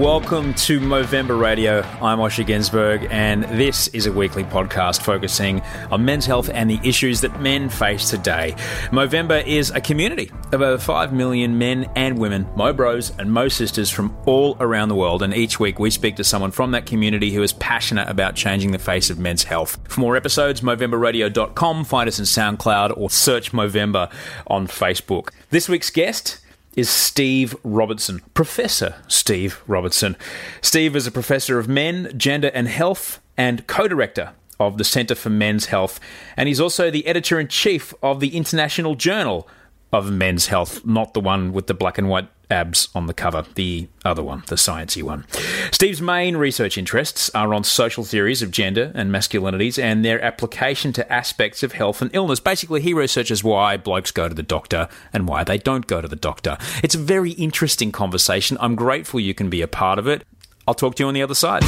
Welcome to Movember Radio. I'm Osher Günsberg, and this is a weekly podcast focusing on men's health and the issues that men face today. Movember is a community of over 5 million men and women, Mo bros and Mo sisters from all around the world, and each week we speak to someone from that community who is passionate about changing the face of men's health. For more episodes, MovemberRadio.com, find us in SoundCloud, or search Movember on Facebook. This week's guest is Steve Robertson, Professor Steve Robertson. Steve is a professor of men, gender, and health and co director of the Centre for Men's Health, and he's also the editor in chief of the International Journal of Men's Health, not the one with the black and white abs on the cover, the other one, the sciencey one. Steve's main research interests are on social theories of gender and masculinities and their application to aspects of health and illness. Basically, he researches why blokes go to the doctor and why they don't go to the doctor. It's a very interesting conversation. I'm grateful you can be a part of it. I'll talk to you on the other side.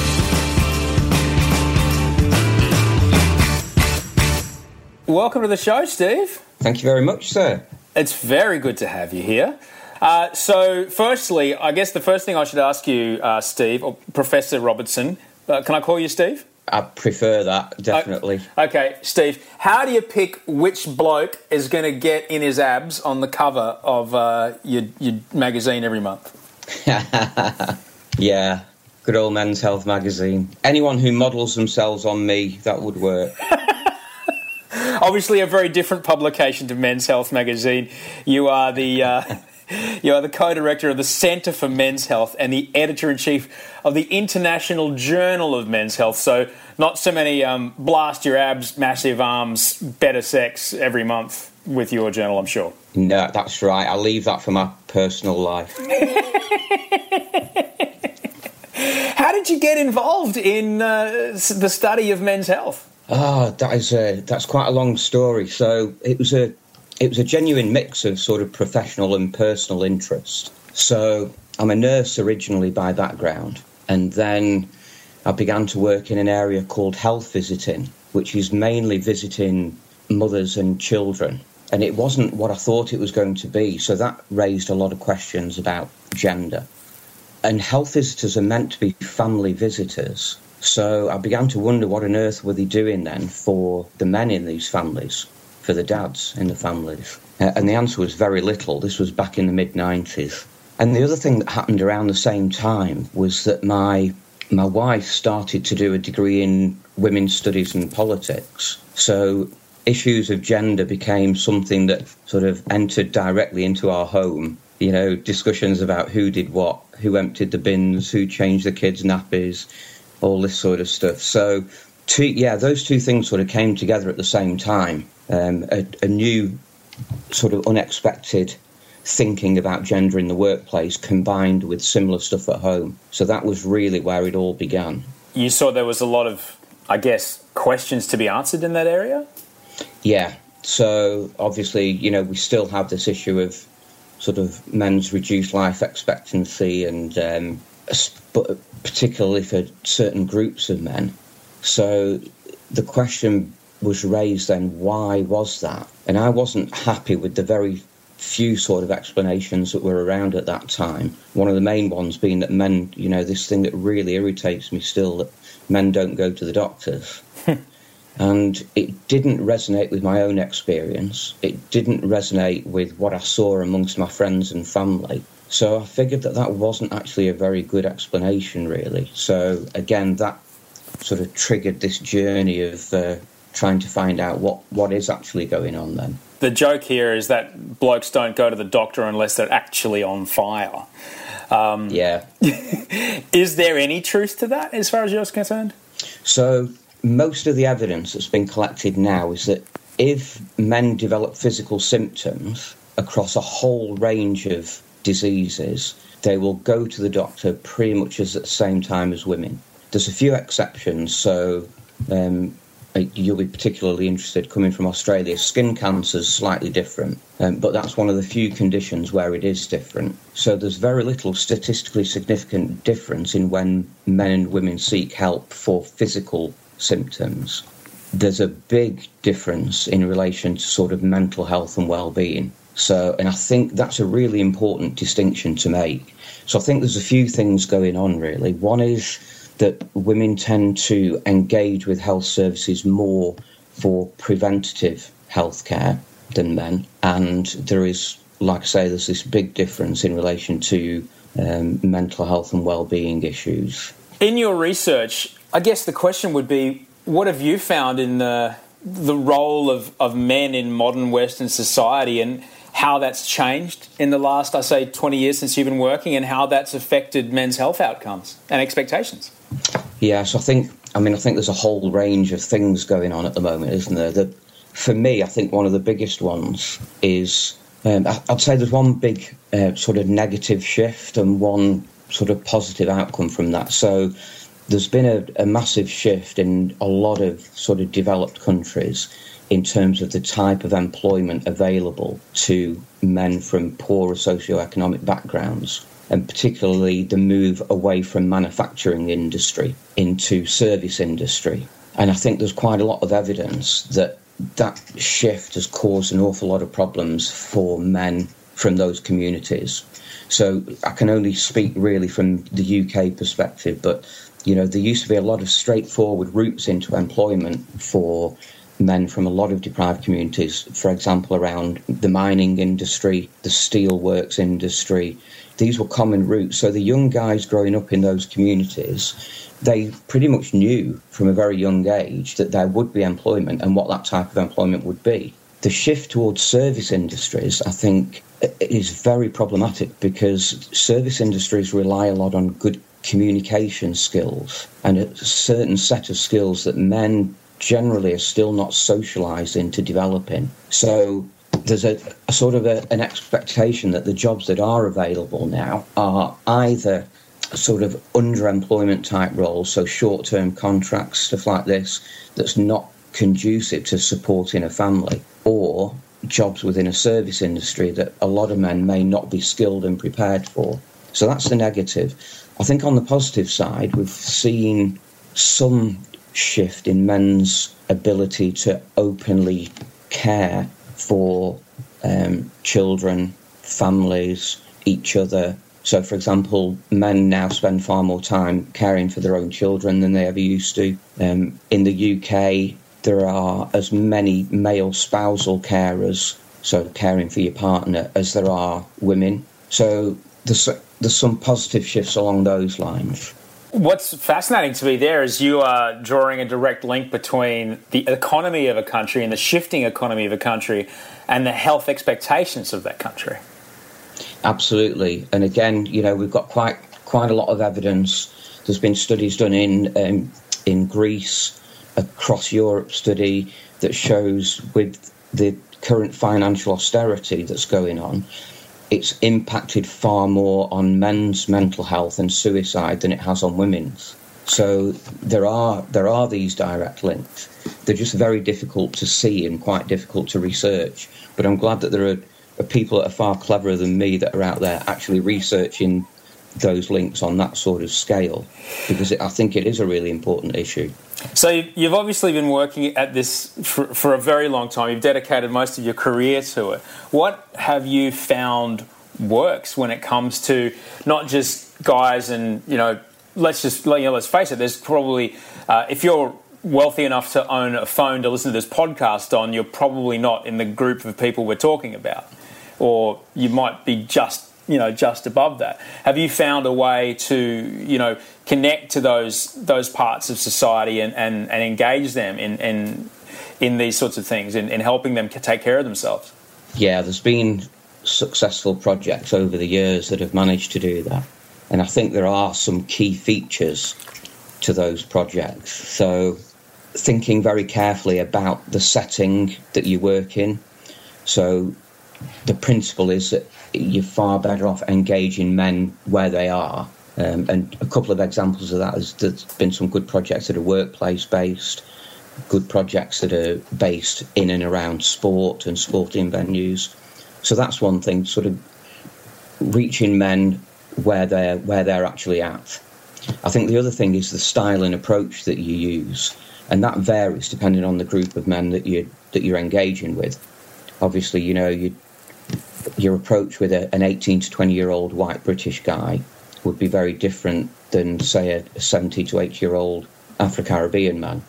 Welcome to the show, Steve. Thank you very much, sir. It's very good to have you here. Uh, so, firstly, I guess the first thing I should ask you, uh, Steve, or Professor Robertson, uh, can I call you Steve? I prefer that, definitely. okay, Steve, how do you pick which bloke is going to get in his abs on the cover of uh, your, your magazine every month? yeah, good old Men's Health magazine. Anyone who models themselves on me, that would work. Obviously, a very different publication to Men's Health magazine. You are the. Uh, you are the co-director of the Centre for Men's Health and the editor-in-chief of the International Journal of Men's Health. So, not so many um, blast your abs, massive arms, better sex every month with your journal, I'm sure. No, that's right. I'll leave that for my personal life. How did you get involved in uh, the study of men's health? Ah, oh, that is a, that's quite a long story. So it was a it was a genuine mix of sort of professional and personal interest. So I'm a nurse originally by background, and then I began to work in an area called health visiting, which is mainly visiting mothers and children. And it wasn't what I thought it was going to be, so that raised a lot of questions about gender. And health visitors are meant to be family visitors. So I began to wonder what on earth were they doing then for the men in these families for the dads in the families? Uh, and the answer was very little. This was back in the mid 90s. And the other thing that happened around the same time was that my my wife started to do a degree in women's studies and politics. So issues of gender became something that sort of entered directly into our home. You know, discussions about who did what, who emptied the bins, who changed the kids' nappies, all this sort of stuff. So, two, yeah, those two things sort of came together at the same time um, a, a new sort of unexpected thinking about gender in the workplace combined with similar stuff at home. So that was really where it all began. You saw there was a lot of, I guess, questions to be answered in that area? Yeah. So obviously, you know, we still have this issue of sort of men's reduced life expectancy and um, particularly for certain groups of men. So the question was raised then why was that? And I wasn't happy with the very few sort of explanations that were around at that time. One of the main ones being that men, you know, this thing that really irritates me still that men don't go to the doctors. and it didn't resonate with my own experience. It didn't resonate with what I saw amongst my friends and family. So I figured that that wasn't actually a very good explanation, really. So again, that sort of triggered this journey of uh, trying to find out what, what is actually going on then. The joke here is that blokes don't go to the doctor unless they're actually on fire. Um, yeah. is there any truth to that as far as you're concerned? So, most of the evidence that's been collected now is that if men develop physical symptoms across a whole range of diseases, they will go to the doctor pretty much as at the same time as women. There's a few exceptions, so um, you'll be particularly interested coming from Australia. Skin cancer is slightly different, um, but that's one of the few conditions where it is different. So there's very little statistically significant difference in when men and women seek help for physical symptoms. There's a big difference in relation to sort of mental health and well-being. So, and I think that's a really important distinction to make. So I think there's a few things going on really. One is that women tend to engage with health services more for preventative health care than men. And there is, like I say, there's this big difference in relation to um, mental health and well-being issues. In your research, I guess the question would be, what have you found in the the role of, of men in modern Western society and how that's changed in the last, I say, 20 years since you've been working and how that's affected men's health outcomes and expectations? Yes, I think, I mean, I think there's a whole range of things going on at the moment, isn't there? That for me, I think one of the biggest ones is um, I'd say there's one big uh, sort of negative shift and one sort of positive outcome from that. So there's been a, a massive shift in a lot of sort of developed countries in terms of the type of employment available to men from poorer socioeconomic backgrounds, and particularly the move away from manufacturing industry into service industry. And I think there's quite a lot of evidence that that shift has caused an awful lot of problems for men from those communities. So I can only speak really from the UK perspective, but you know, there used to be a lot of straightforward routes into employment for men from a lot of deprived communities, for example, around the mining industry, the steelworks industry. These were common routes. So the young guys growing up in those communities, they pretty much knew from a very young age that there would be employment and what that type of employment would be. The shift towards service industries, I think, is very problematic because service industries rely a lot on good communication skills and a certain set of skills that men generally are still not socialized into developing. So there's a, a sort of a, an expectation that the jobs that are available now are either sort of underemployment type roles, so short term contracts, stuff like this, that's not conducive to supporting a family, or jobs within a service industry that a lot of men may not be skilled and prepared for. So that's the negative. I think on the positive side, we've seen some shift in men's ability to openly care for um, children, families, each other. So, for example, men now spend far more time caring for their own children than they ever used to. Um, in the UK, there are as many male spousal carers, so caring for your partner, as there are women. So, there's, there's some positive shifts along those lines. What's fascinating to me there is you are drawing a direct link between the economy of a country and the shifting economy of a country and the health expectations of that country. Absolutely. And again, you know, we've got quite quite a lot of evidence. There's been studies done in um, in Greece, across Europe, study that shows with the current financial austerity that's going on, it's impacted far more on men's mental health and suicide than it has on women's. So there are there are these direct links. They're just very difficult to see and quite difficult to research. But I'm glad that there are, are people that are far cleverer than me that are out there actually researching those links on that sort of scale because it, I think it is a really important issue. So you've obviously been working at this for, for, a very long time. You've dedicated most of your career to it. What have you found works when it comes to not just guys and you know, let's just you know, let's face it. There's probably uh, if you're wealthy enough to own a phone to listen to this podcast on, you're probably not in the group of people we're talking about, or you might be just you know just above that. Have you found a way to you know connect to those those parts of society and, and, and engage them in, in in these sorts of things in, in helping them take care of themselves? Yeah, there's been successful projects over the years that have managed to do that, and I think there are some key features to those projects. So thinking very carefully about the setting that you work in. So the principle is that you're far better off engaging men where they are. Um, and a couple of examples of that is there's been some good projects that are workplace based, good projects that are based in and around sport and sporting venues. So that's one thing, sort of reaching men where they're where they're actually at. I think the other thing is the style and approach that you use and that varies depending on the group of men that you that you're engaging with. Obviously, you know you, your approach with a, an 18 to 20 year old white British guy would be very different than say a, a 70 to 80 year old Afro Caribbean man.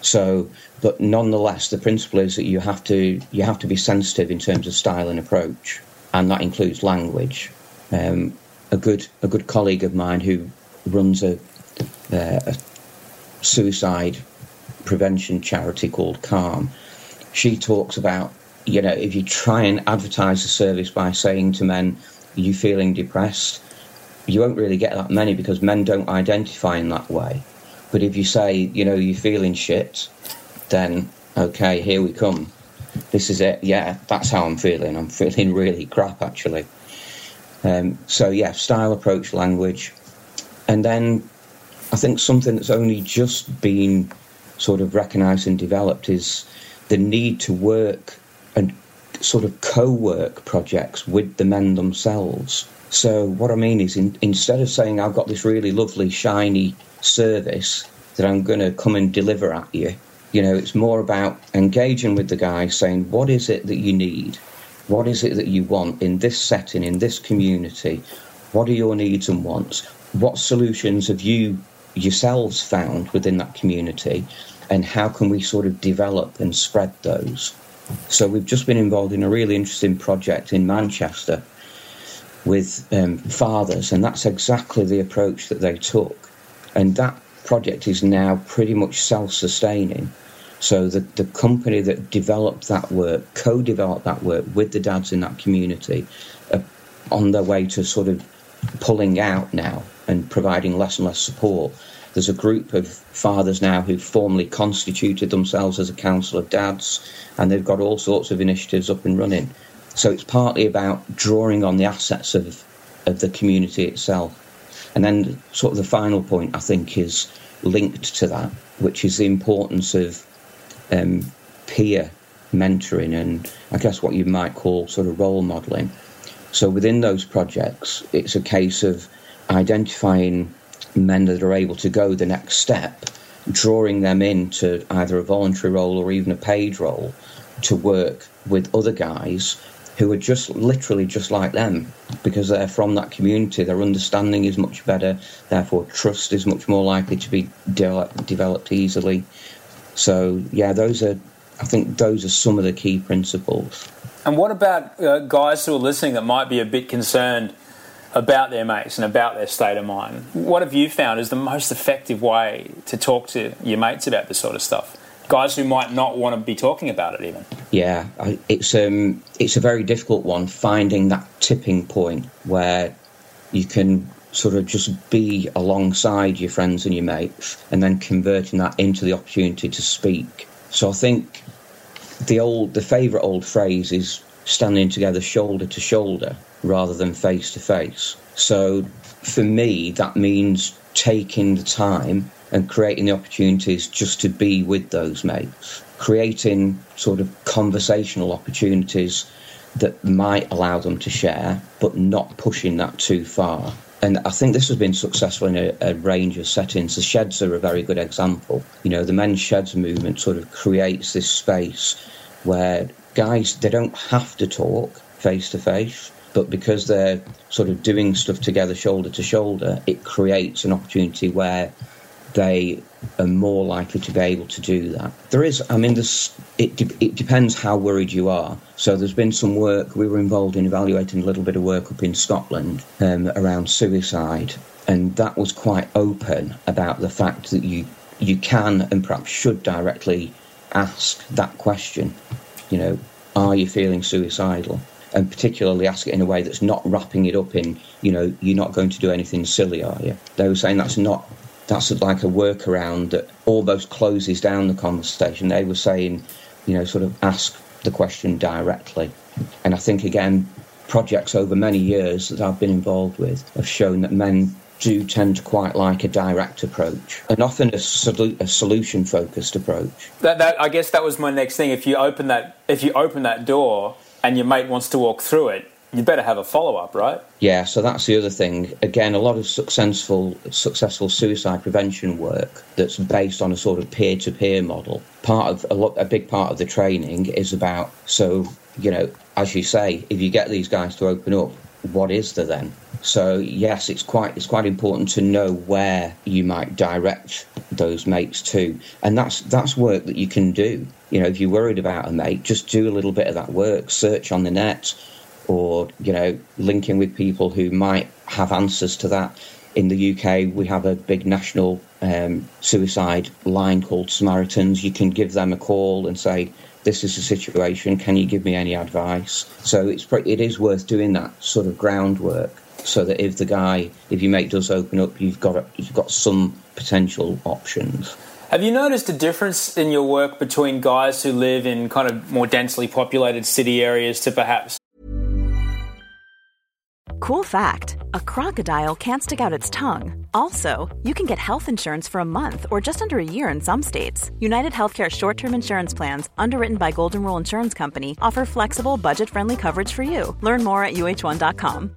So, but nonetheless, the principle is that you have to you have to be sensitive in terms of style and approach, and that includes language. Um, a good a good colleague of mine who runs a, uh, a suicide prevention charity called Calm, she talks about, you know, if you try and advertise the service by saying to men, you feeling depressed, you won't really get that many because men don't identify in that way. But if you say, you know, you're feeling shit, then okay, here we come. This is it. Yeah, that's how I'm feeling. I'm feeling really crap, actually. Um, so, yeah, style, approach, language. And then I think something that's only just been sort of recognised and developed is the need to work and sort of co-work projects with the men themselves. So what I mean is, in, instead of saying I've got this really lovely shiny service that I'm going to come and deliver at you, you know, it's more about engaging with the guy, saying what is it that you need, what is it that you want in this setting, in this community, what are your needs and wants, what solutions have you yourselves found within that community and how can we sort of develop and spread those. So we've just been involved in a really interesting project in Manchester with um, fathers, and that's exactly the approach that they took. And that project is now pretty much self-sustaining. So the, the company that developed that work, co-developed that work with the dads in that community, are on their way to sort of pulling out now and providing less and less support. There's a group of fathers now who've formally constituted themselves as a council of dads, and they've got all sorts of initiatives up and running. So it's partly about drawing on the assets of, of the community itself. And then, sort of, the final point I think is linked to that, which is the importance of um, peer mentoring and I guess what you might call sort of role modelling. So within those projects, it's a case of identifying men that are able to go the next step, drawing them into either a voluntary role or even a paid role to work with other guys who are just literally just like them because they're from that community. Their understanding is much better, therefore, trust is much more likely to be de- developed easily. So, yeah, those are, I think, those are some of the key principles. And what about uh, guys who are listening that might be a bit concerned about their mates and about their state of mind? What have you found is the most effective way to talk to your mates about this sort of stuff? Guys who might not want to be talking about it, even. Yeah, it's um, it's a very difficult one finding that tipping point where you can sort of just be alongside your friends and your mates, and then converting that into the opportunity to speak. So I think the old, the favourite old phrase is standing together shoulder to shoulder rather than face to face. So for me, that means taking the time and creating the opportunities just to be with those mates, creating sort of conversational opportunities that might allow them to share, but not pushing that too far. And I think this has been successful in a, a, range of settings. The sheds are a very good example. You know, the men's sheds movement sort of creates this space where guys, they don't have to talk face to face, but because they're sort of doing stuff together shoulder to shoulder, it creates an opportunity where they are more likely to be able to do that. There is, I mean, this, it, de- it depends how worried you are. So there's been some work, we were involved in evaluating a little bit of work up in Scotland um, around suicide, and that was quite open about the fact that you, you can and perhaps should directly ask that question. You know, are you feeling suicidal? And particularly ask it in a way that's not wrapping it up in, you know, you're not going to do anything silly, are you? They were saying that's not that's like a workaround that almost closes down the conversation. They were saying, you know, sort of ask the question directly. And I think, again, projects over many years that I've been involved with have shown that men do tend to quite like a direct approach and often a, a solution focused approach. That, that, I guess that was my next thing. If you open that, if you open that door and your mate wants to walk through it, you better have a follow up, right? Yeah, so that's the other thing. Again, a lot of successful successful suicide prevention work that's based on a sort of peer to peer model. Part of a, lot, a big part of the training is about so you know, as you say, if you get these guys to open up, what is there then? So yes, it's quite it's quite important to know where you might direct those mates to, and that's that's work that you can do. You know, if you're worried about a mate, just do a little bit of that work. Search on the net, or you know linking with people who might have answers to that. In the UK, we have a big national um, suicide line called Samaritans. You can give them a call and say, "This is the situation. Can you give me any advice?" So it's it is worth doing that sort of groundwork, so that if the guy, if your mate does open up, you've got you've got some potential options. Have you noticed a difference in your work between guys who live in kind of more densely populated city areas to perhaps Cool fact a crocodile can't stick out its tongue. Also, you can get health insurance for a month or just under a year in some states. United Healthcare short term insurance plans, underwritten by Golden Rule Insurance Company, offer flexible, budget friendly coverage for you. Learn more at uh1.com.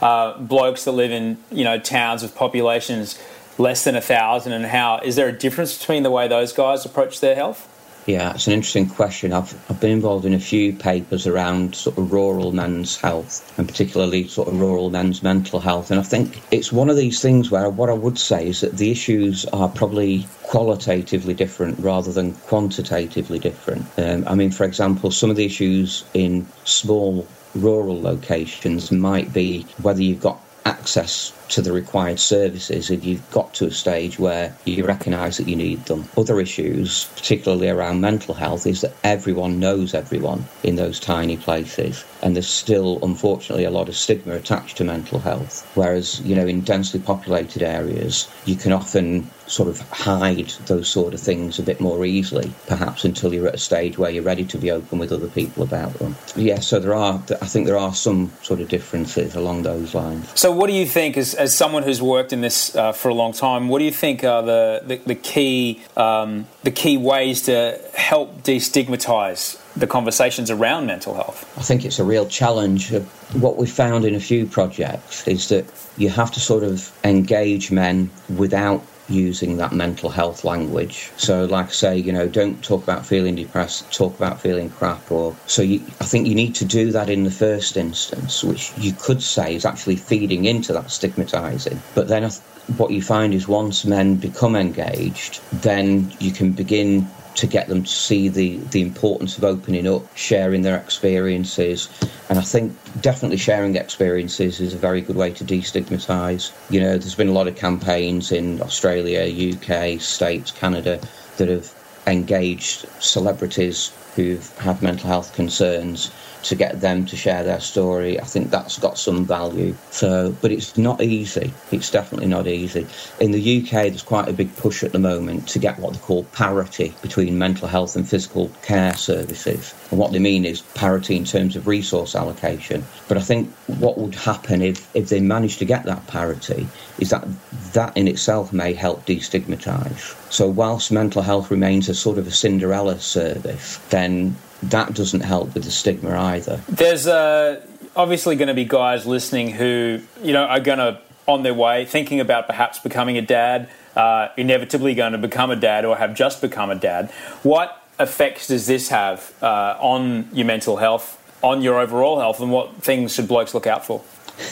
Uh, blokes that live in you know towns with populations less than a thousand, and how is there a difference between the way those guys approach their health? Yeah, it's an interesting question. I've, I've been involved in a few papers around sort of rural men's health and particularly sort of rural men's mental health. And I think it's one of these things where what I would say is that the issues are probably qualitatively different rather than quantitatively different. Um, I mean, for example, some of the issues in small rural locations might be whether you've got access to the required services and you've got to a stage where you recognise that you need them. Other issues, particularly around mental health, is that everyone knows everyone in those tiny places. And there's still, unfortunately, a lot of stigma attached to mental health. Whereas, you know, in densely populated areas, you can often sort of hide those sort of things a bit more easily, perhaps until you're at a stage where you're ready to be open with other people about them. Yeah, so there are, I think there are some sort of differences along those lines. So, what do you think, as, as someone who's worked in this uh, for a long time, what do you think are the, the, the key um, the key ways to help destigmatise the conversations around mental health? I think it's a real challenge. What we found in a few projects is that you have to sort of engage men without using that mental health language. So, like I say, you know, don't talk about feeling depressed, talk about feeling crap. Or so you, I think you need to do that in the first instance, which you could say is actually feeding into that stigmatizing. But then what you find is once men become engaged, then you can begin to get them to see the, the importance of opening up, sharing their experiences. And I think definitely sharing experiences is a very good way to destigmatise. You know, there's been a lot of campaigns in Australia, UK, States, Canada that have engaged celebrities who've had mental health concerns to get them to share their story. I think that's got some value. So, but it's not easy. It's definitely not easy. In the UK, there's quite a big push at the moment to get what they call parity between mental health and physical care services. And what they mean is parity in terms of resource allocation. But I think what would happen if, if they manage to get that parity is that that in itself may help destigmatise. So whilst mental health remains a sort of a Cinderella service, then that doesn't help with the stigma either. There's uh, obviously going to be guys listening who, you know, are going to, on their way, thinking about perhaps becoming a dad, uh, inevitably going to become a dad or have just become a dad. What effects does this have uh, on your mental health, on your overall health, and what things should blokes look out for?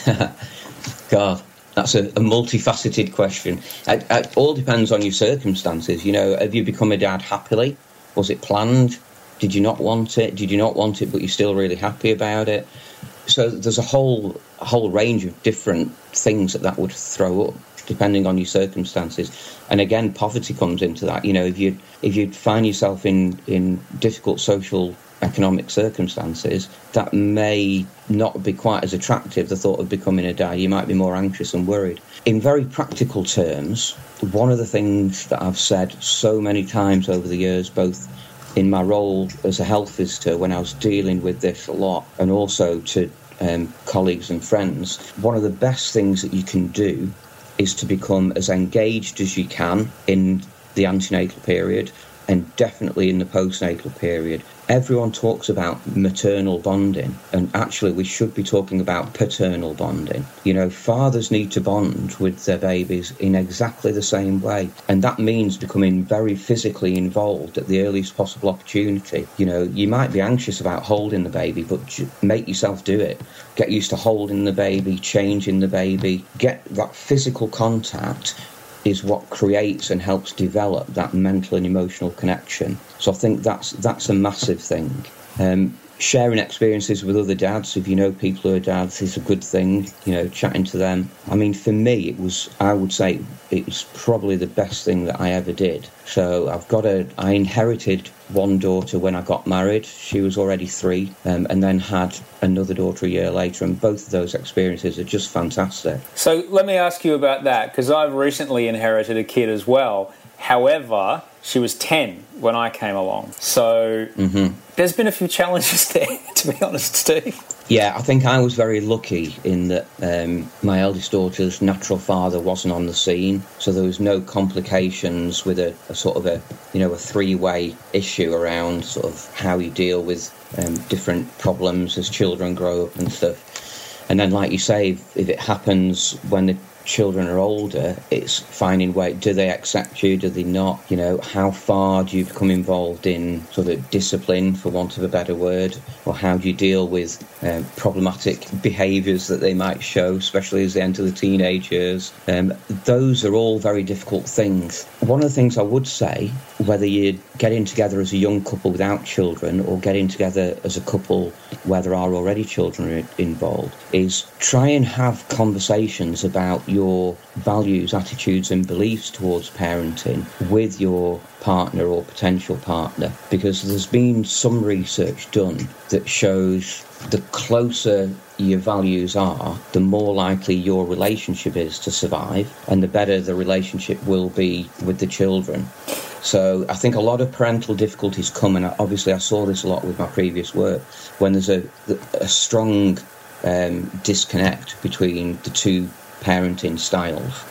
God, that's a, a multifaceted question. It, it, all depends on your circumstances. You know, have you become a dad happily? Was it planned? Did you not want it? Did you not want it, but you're still really happy about it? So there's a whole whole range of different things that that would throw up depending on your circumstances. And again, poverty comes into that. You know, if you if you find yourself in in difficult social economic circumstances, that may not be quite as attractive. The thought of becoming a dad, you might be more anxious and worried. In very practical terms, one of the things that I've said so many times over the years, both in my role as a health visitor when I was dealing with this a lot, and also to um, colleagues and friends, one of the best things that you can do is to become as engaged as you can in the antenatal period and definitely in the postnatal period everyone talks about maternal bonding, and actually, we should be talking about paternal bonding. You know, fathers need to bond with their babies in exactly the same way, and that means becoming very physically involved at the earliest possible opportunity. You know, you might be anxious about holding the baby, but make yourself do it. Get used to holding the baby, changing the baby, get that physical contact is what creates and helps develop that mental and emotional connection. So I think that's that's a massive thing. Um, sharing experiences with other dads, if you know people who are dads, is a good thing. You know, chatting to them. I mean, for me, it was I would say it was probably the best thing that I ever did. So I've got a I inherited one daughter when I got married. She was already three, um, and then had another daughter a year later. And both of those experiences are just fantastic. So let me ask you about that because I've recently inherited a kid as well. However, she was 10 when I came along. So mm-hmm. there's been a few challenges there, to be honest, Steve. Yeah, I think I was very lucky in that um, my eldest daughter's natural father wasn't on the scene, so there was no complications with a, a sort of a you know a three-way issue around sort of how you deal with um, different problems as children grow up and stuff. And then, like you say, if, if it happens when the children are older, it's finding way do they accept you, do they not? You know, how far do you become involved in sort of discipline, for want of a better word, or how do you deal with um, problematic behaviours that they might show, especially as they enter the teenage years? Um, those are all very difficult things. One of the things I would say, whether you're getting together as a young couple without children or getting together as a couple where there are already children involved, is try and have conversations about your values, attitudes, and beliefs towards parenting with your partner or potential partner because there's been some research done that shows the closer your values are, the more likely your relationship is to survive, and the better the relationship will be with the children. So I think a lot of parental difficulties come, and obviously I saw this a lot with my previous work, when there's a, a strong um, disconnect between the two parenting styles?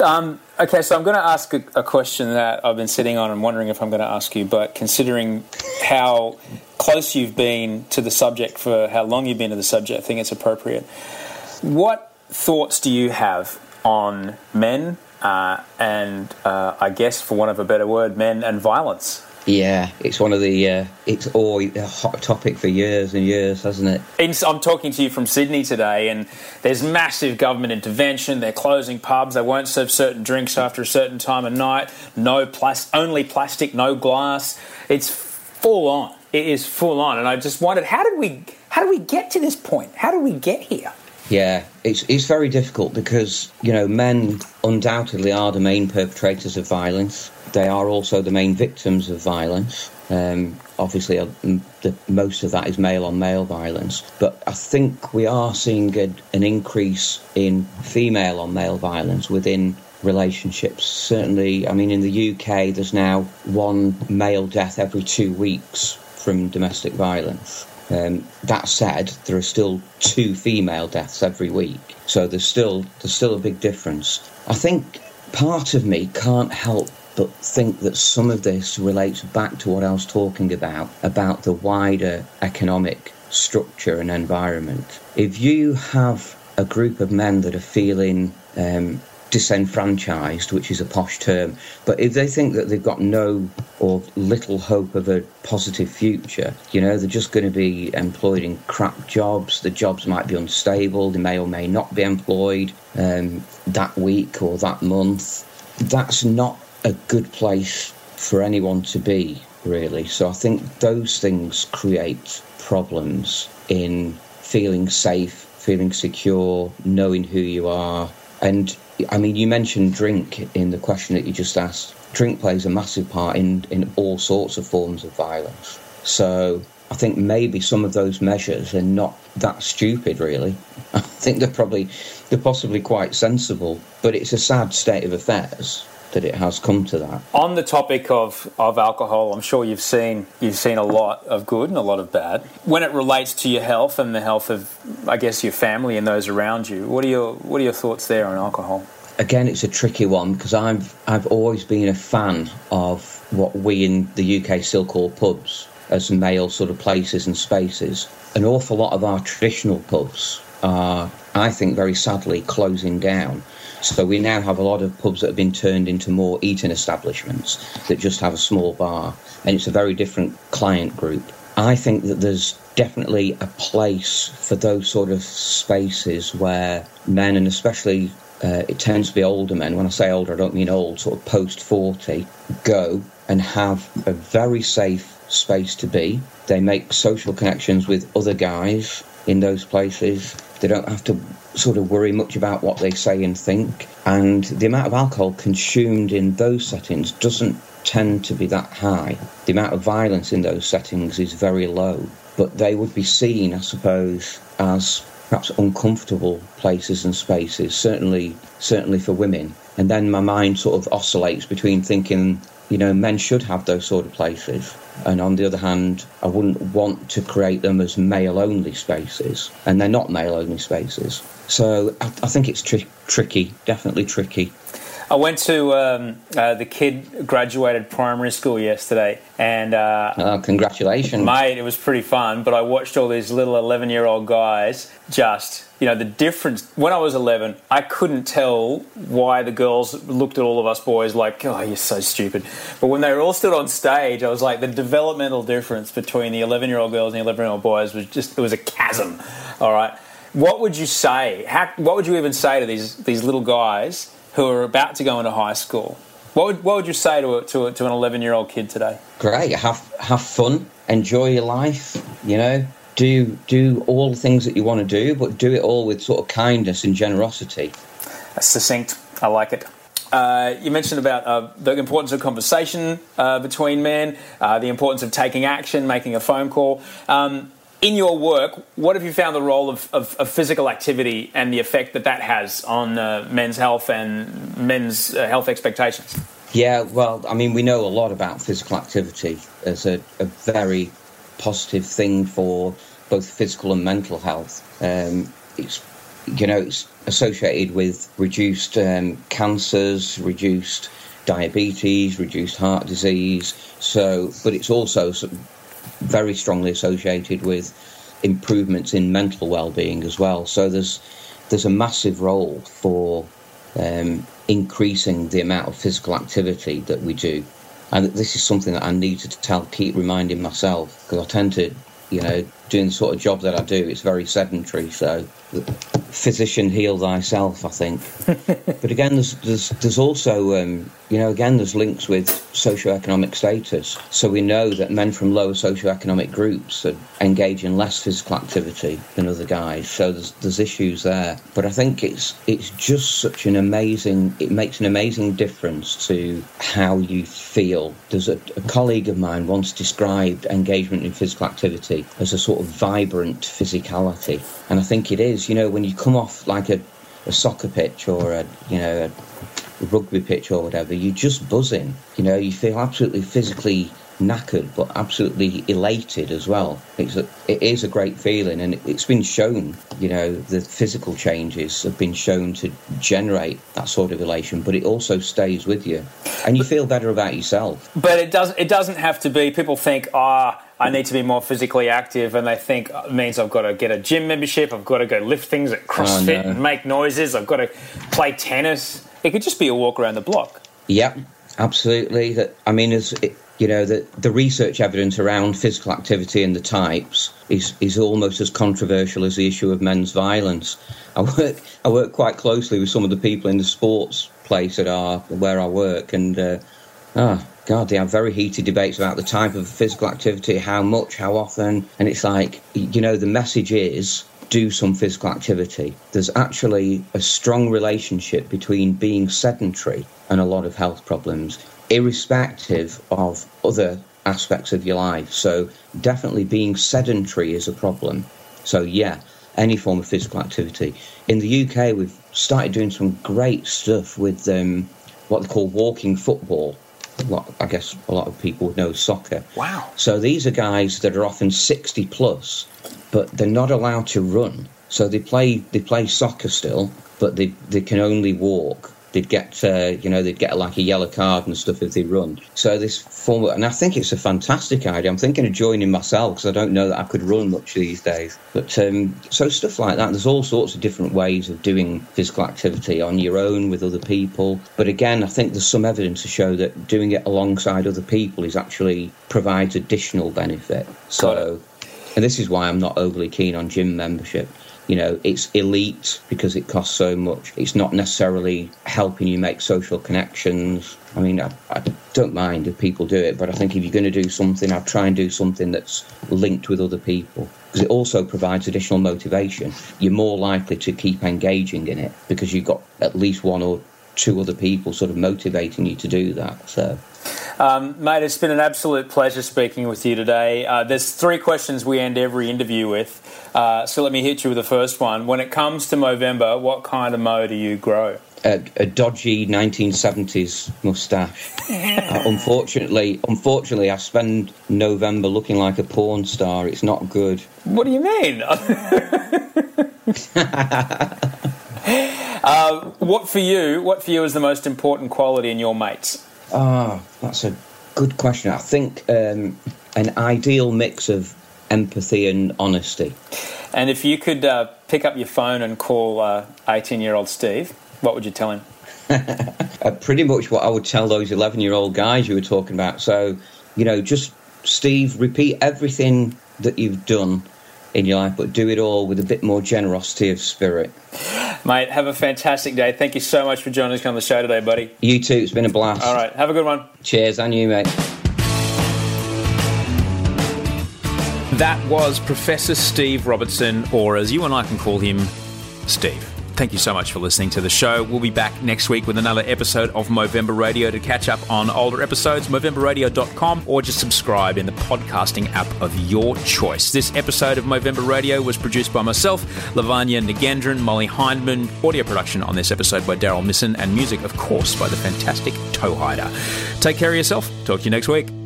Um, okay, so I'm going to ask a, a, question that I've been sitting on and wondering if I'm going to ask you, but considering how close you've been to the subject for how long you've been to the subject, I think it's appropriate. What thoughts do you have on men uh, and uh, I guess, for want of a better word, men and violence. Yeah, it's one of the. Uh, it's always a hot topic for years and years, hasn't it? In, I'm talking to you from Sydney today, and there's massive government intervention. They're closing pubs. They won't serve certain drinks after a certain time of night. No plastic, only plastic, no glass. It's full on. It is full on, and I just wondered how did we how did we get to this point? How did we get here? Yeah, it's it's very difficult because you know men undoubtedly are the main perpetrators of violence. They are also the main victims of violence. Um, obviously, uh, the, most of that is male on male violence, but I think we are seeing a, an increase in female on male violence within relationships. Certainly, I mean, in the UK, there's now one male death every two weeks from domestic violence. Um, that said, there are still two female deaths every week, so there's still there's still a big difference. I think part of me can't help but think that some of this relates back to what I was talking about about the wider economic structure and environment. If you have a group of men that are feeling um, disenfranchised, which is a posh term. But if they think that they've got no or little hope of a positive future, you know, they're just going to be employed in crap jobs. The jobs might be unstable. They may or may not be employed um, that week or that month. That's not a good place for anyone to be, really. So I think those things create problems in feeling safe, feeling secure, knowing who you are. And I mean, you mentioned drink in the question that you just asked. Drink plays a massive part in, in all sorts of forms of violence. So I think maybe some of those measures are not that stupid, really. I think they're probably, they're possibly quite sensible, but it's a sad state of affairs that it has come to that. On the topic of, of alcohol, I'm sure you've seen you've seen a lot of good and a lot of bad. When it relates to your health and the health of, I guess, your family and those around you, what are your what are your thoughts there on alcohol? Again, it's a tricky one because I've I've always been a fan of what we in the UK still call pubs as male sort of places and spaces. An awful lot of our traditional pubs are, I think, very sadly closing down so we now have a lot of pubs that have been turned into more eating establishments that just have a small bar, and it's a very different client group. I think that there's definitely a place for those sort of spaces where men, and especially uh, it tends to be older men, when I say older, I don't mean old, sort of post 40, go and have a very safe space to be. They make social connections with other guys in those places. They don't have to sort of worry much about what they say and think. And the amount of alcohol consumed in those settings doesn't tend to be that high. The amount of violence in those settings is very low. But they would be seen, I suppose, as perhaps uncomfortable places and spaces, certainly certainly for women. And then my mind sort of oscillates between thinking, you know, men should have those sort of places and on the other hand, I wouldn't want to create them as male only spaces, and they're not male only spaces. So I, I think it's tri- tricky, definitely tricky. I went to um, uh, the kid graduated primary school yesterday, and uh, oh, congratulations, mate! It was pretty fun. But I watched all these little eleven-year-old guys just, you know, the difference. When I was eleven, I couldn't tell why the girls looked at all of us boys like, "Oh, you're so stupid." But when they were all stood on stage, I was like, the developmental difference between the eleven-year-old girls and the eleven-year-old boys was just it was a chasm. All right, what would you say? How, what would you even say to these these little guys? Who are about to go into high school. What would, what would you say to, a, to, a, to an 11 year old kid today? Great. Have, have fun. Enjoy your life. You know, do, do all the things that you want to do, but do it all with sort of kindness and generosity. That's succinct. I like it. Uh, you mentioned about uh, the importance of conversation uh, between men, uh, the importance of taking action, making a phone call. Um, in your work, what have you found the role of, of, of, physical activity and the effect that that has on uh, men's health and men's uh, health expectations? Yeah, well, I mean, we know a lot about physical activity as a, a very positive thing for both physical and mental health. Um, it's you know it's associated with reduced um, cancers, reduced diabetes, reduced heart disease. So, but it's also very strongly associated with improvements in mental well-being as well. So there's there's a massive role for um, increasing the amount of physical activity that we do. And this is something that I need to tell, keep reminding myself because I tend to, you know, doing the sort of job that I do, it's very sedentary. So, physician, heal thyself. I think. but again, there's there's, there's also um, you know again there's links with socioeconomic status. So we know that men from lower socioeconomic groups engage in less physical activity than other guys. So there's there's issues there. But I think it's it's just such an amazing. It makes an amazing difference to how you feel. There's a, a colleague of mine once described engagement in physical activity as a sort of vibrant physicality, and I think it is. You know, when you come off like a, a soccer pitch or a you know a rugby pitch or whatever, you're just buzzing. You know, you feel absolutely physically knackered, but absolutely elated as well. It's a, it is a great feeling, and it's been shown. You know, the physical changes have been shown to generate that sort of elation, but it also stays with you, and you feel better about yourself. But it does. It doesn't have to be. People think, ah. Oh, I need to be more physically active, and they think it means I've got to get a gym membership, I've got to go lift things at CrossFit oh, no. and make noises, I've got to play tennis. It could just be a walk around the block. Yep, absolutely. That I mean, as you know, the the research evidence around physical activity and the types is is almost as controversial as the issue of men's violence. I work I work quite closely with some of the people in the sports place at our where I work, and uh, ah, God, they have very heated debates about the type of physical activity, how much, how often. And it's like, you know, the message is do some physical activity. There's actually a strong relationship between being sedentary and a lot of health problems, irrespective of other aspects of your life. So, definitely being sedentary is a problem. So, yeah, any form of physical activity. In the UK, we've started doing some great stuff with um, what they call walking football lot, I guess a lot of people would know soccer. Wow. So these are guys that are often 60 plus, but they're not allowed to run. So they play they play soccer still, but they, they can only walk they'd get uh, you know they'd get like a yellow card and stuff if they run. So this form, and I think it's a fantastic idea. I'm thinking of joining myself because I don't know that I could run much these days. But um, so stuff like that. There's all sorts of different ways of doing physical activity on your own with other people. But again, I think there's some evidence to show that doing it alongside other people is actually provides additional benefit. So. And this is why I'm not overly keen on gym membership you know, it's elite because it costs so much. It's not necessarily helping you make social connections. I mean, I, I, don't mind if people do it, but I think if you're going to do something, I'd try and do something that's linked with other people because it also provides additional motivation. You're more likely to keep engaging in it because you've got at least one or two other people sort of motivating you to do that. So. Um, mate, it's been an absolute pleasure speaking with you today. Uh, there's three questions we end every interview with. Uh, so let me hit you with the first one. When it comes to Movember, what kind of mo do you grow? A, a dodgy 1970s moustache. uh, unfortunately, unfortunately, I spend November looking like a porn star. It's not good. What do you mean? uh, what for you? What for you is the most important quality in your mates? Ah, oh, that's a good question. I think um, an ideal mix of empathy and honesty. And if you could uh, pick up your phone and call 18 uh, year old Steve, what would you tell him? uh, pretty much what I would tell those 11 year old guys you were talking about. So, you know, just Steve, repeat everything that you've done in your life, but do it all with a bit more generosity of spirit. Mate, have a fantastic day. Thank you so much for joining us on the show today, buddy. You too. It's been a blast. All right. Have a good one. Cheers, and you, mate. That was Professor Steve Robertson, or as you and I can call him, Steve. Thank you so much for listening to the show. We'll be back next week with another episode of Movember Radio. To catch up on older episodes, movemberradio.com or just subscribe in the podcasting app of your choice. This episode of Movember Radio was produced by myself, Lavanya Nagendran, Molly Hindman, audio production on this episode by Daryl Misson, and music, of course, by the fantastic Toehider. Take care of yourself. Talk to you next week.